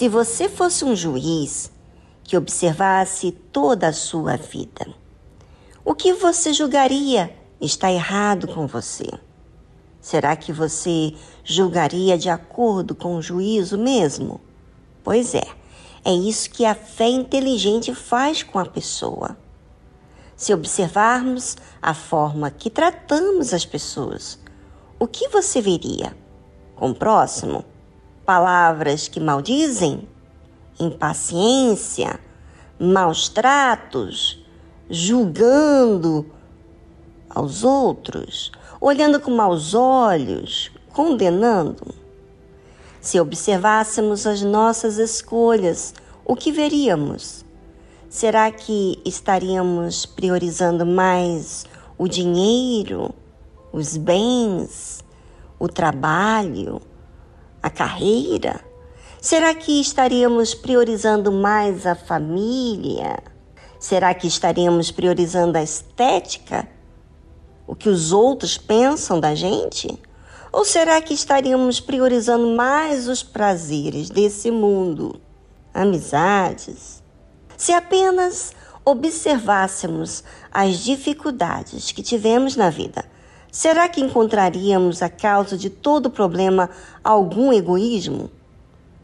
Se você fosse um juiz que observasse toda a sua vida, o que você julgaria está errado com você? Será que você julgaria de acordo com o juízo mesmo? Pois é, é isso que a fé inteligente faz com a pessoa. Se observarmos a forma que tratamos as pessoas, o que você veria? Com o próximo? Palavras que maldizem? Impaciência? Maus tratos? Julgando aos outros? Olhando com maus olhos? Condenando? Se observássemos as nossas escolhas, o que veríamos? Será que estaríamos priorizando mais o dinheiro, os bens, o trabalho, a carreira? Será que estaríamos priorizando mais a família? Será que estaríamos priorizando a estética? O que os outros pensam da gente? Ou será que estaríamos priorizando mais os prazeres desse mundo? Amizades, se apenas observássemos as dificuldades que tivemos na vida, será que encontraríamos a causa de todo problema algum egoísmo?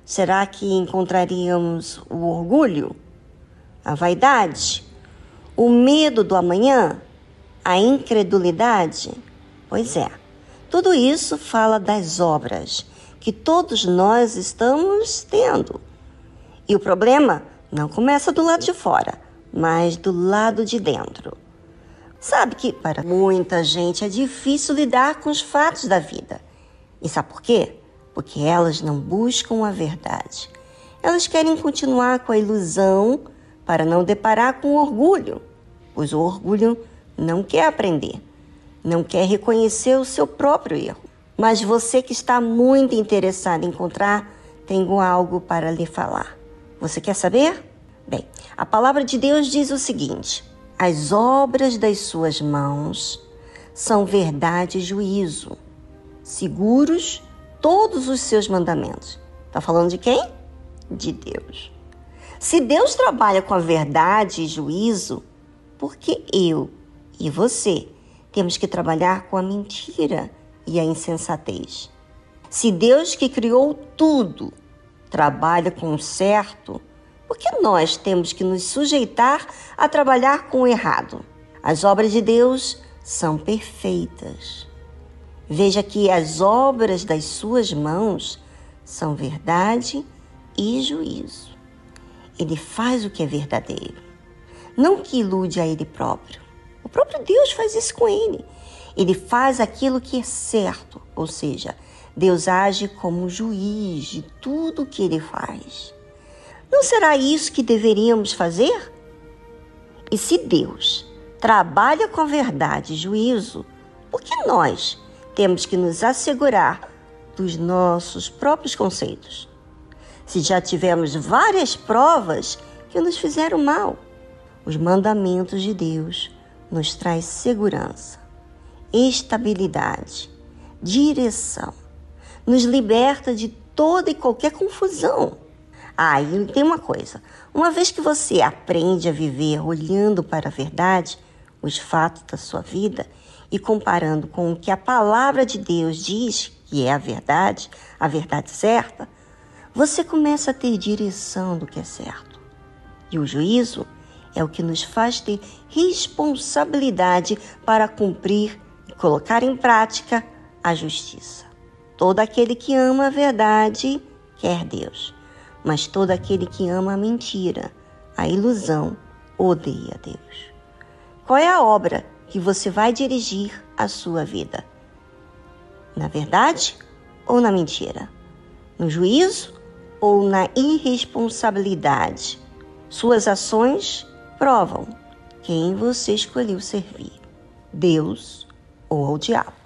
Será que encontraríamos o orgulho, a vaidade, o medo do amanhã, a incredulidade? Pois é, tudo isso fala das obras que todos nós estamos tendo. E o problema não começa do lado de fora, mas do lado de dentro. Sabe que para muita gente é difícil lidar com os fatos da vida. E sabe por quê? Porque elas não buscam a verdade. Elas querem continuar com a ilusão para não deparar com o orgulho, pois o orgulho não quer aprender, não quer reconhecer o seu próprio erro. Mas você que está muito interessado em encontrar, tenho algo para lhe falar. Você quer saber? Bem, a palavra de Deus diz o seguinte: as obras das suas mãos são verdade e juízo, seguros todos os seus mandamentos. Está falando de quem? De Deus. Se Deus trabalha com a verdade e juízo, por que eu e você temos que trabalhar com a mentira e a insensatez? Se Deus que criou tudo trabalha com o certo, por que nós temos que nos sujeitar a trabalhar com o errado? As obras de Deus são perfeitas. Veja que as obras das suas mãos são verdade e juízo. Ele faz o que é verdadeiro, não que ilude a ele próprio. O próprio Deus faz isso com ele. Ele faz aquilo que é certo, ou seja, Deus age como juiz de tudo o que ele faz. Não será isso que deveríamos fazer? E se Deus trabalha com verdade e juízo, por que nós temos que nos assegurar dos nossos próprios conceitos? Se já tivemos várias provas que nos fizeram mal, os mandamentos de Deus nos traz segurança, estabilidade, direção nos liberta de toda e qualquer confusão. Ah, e tem uma coisa: uma vez que você aprende a viver olhando para a verdade, os fatos da sua vida, e comparando com o que a palavra de Deus diz que é a verdade, a verdade certa, você começa a ter direção do que é certo. E o juízo é o que nos faz ter responsabilidade para cumprir e colocar em prática a justiça. Todo aquele que ama a verdade quer Deus, mas todo aquele que ama a mentira, a ilusão, odeia Deus. Qual é a obra que você vai dirigir a sua vida? Na verdade ou na mentira? No juízo ou na irresponsabilidade? Suas ações provam quem você escolheu servir: Deus ou ao diabo.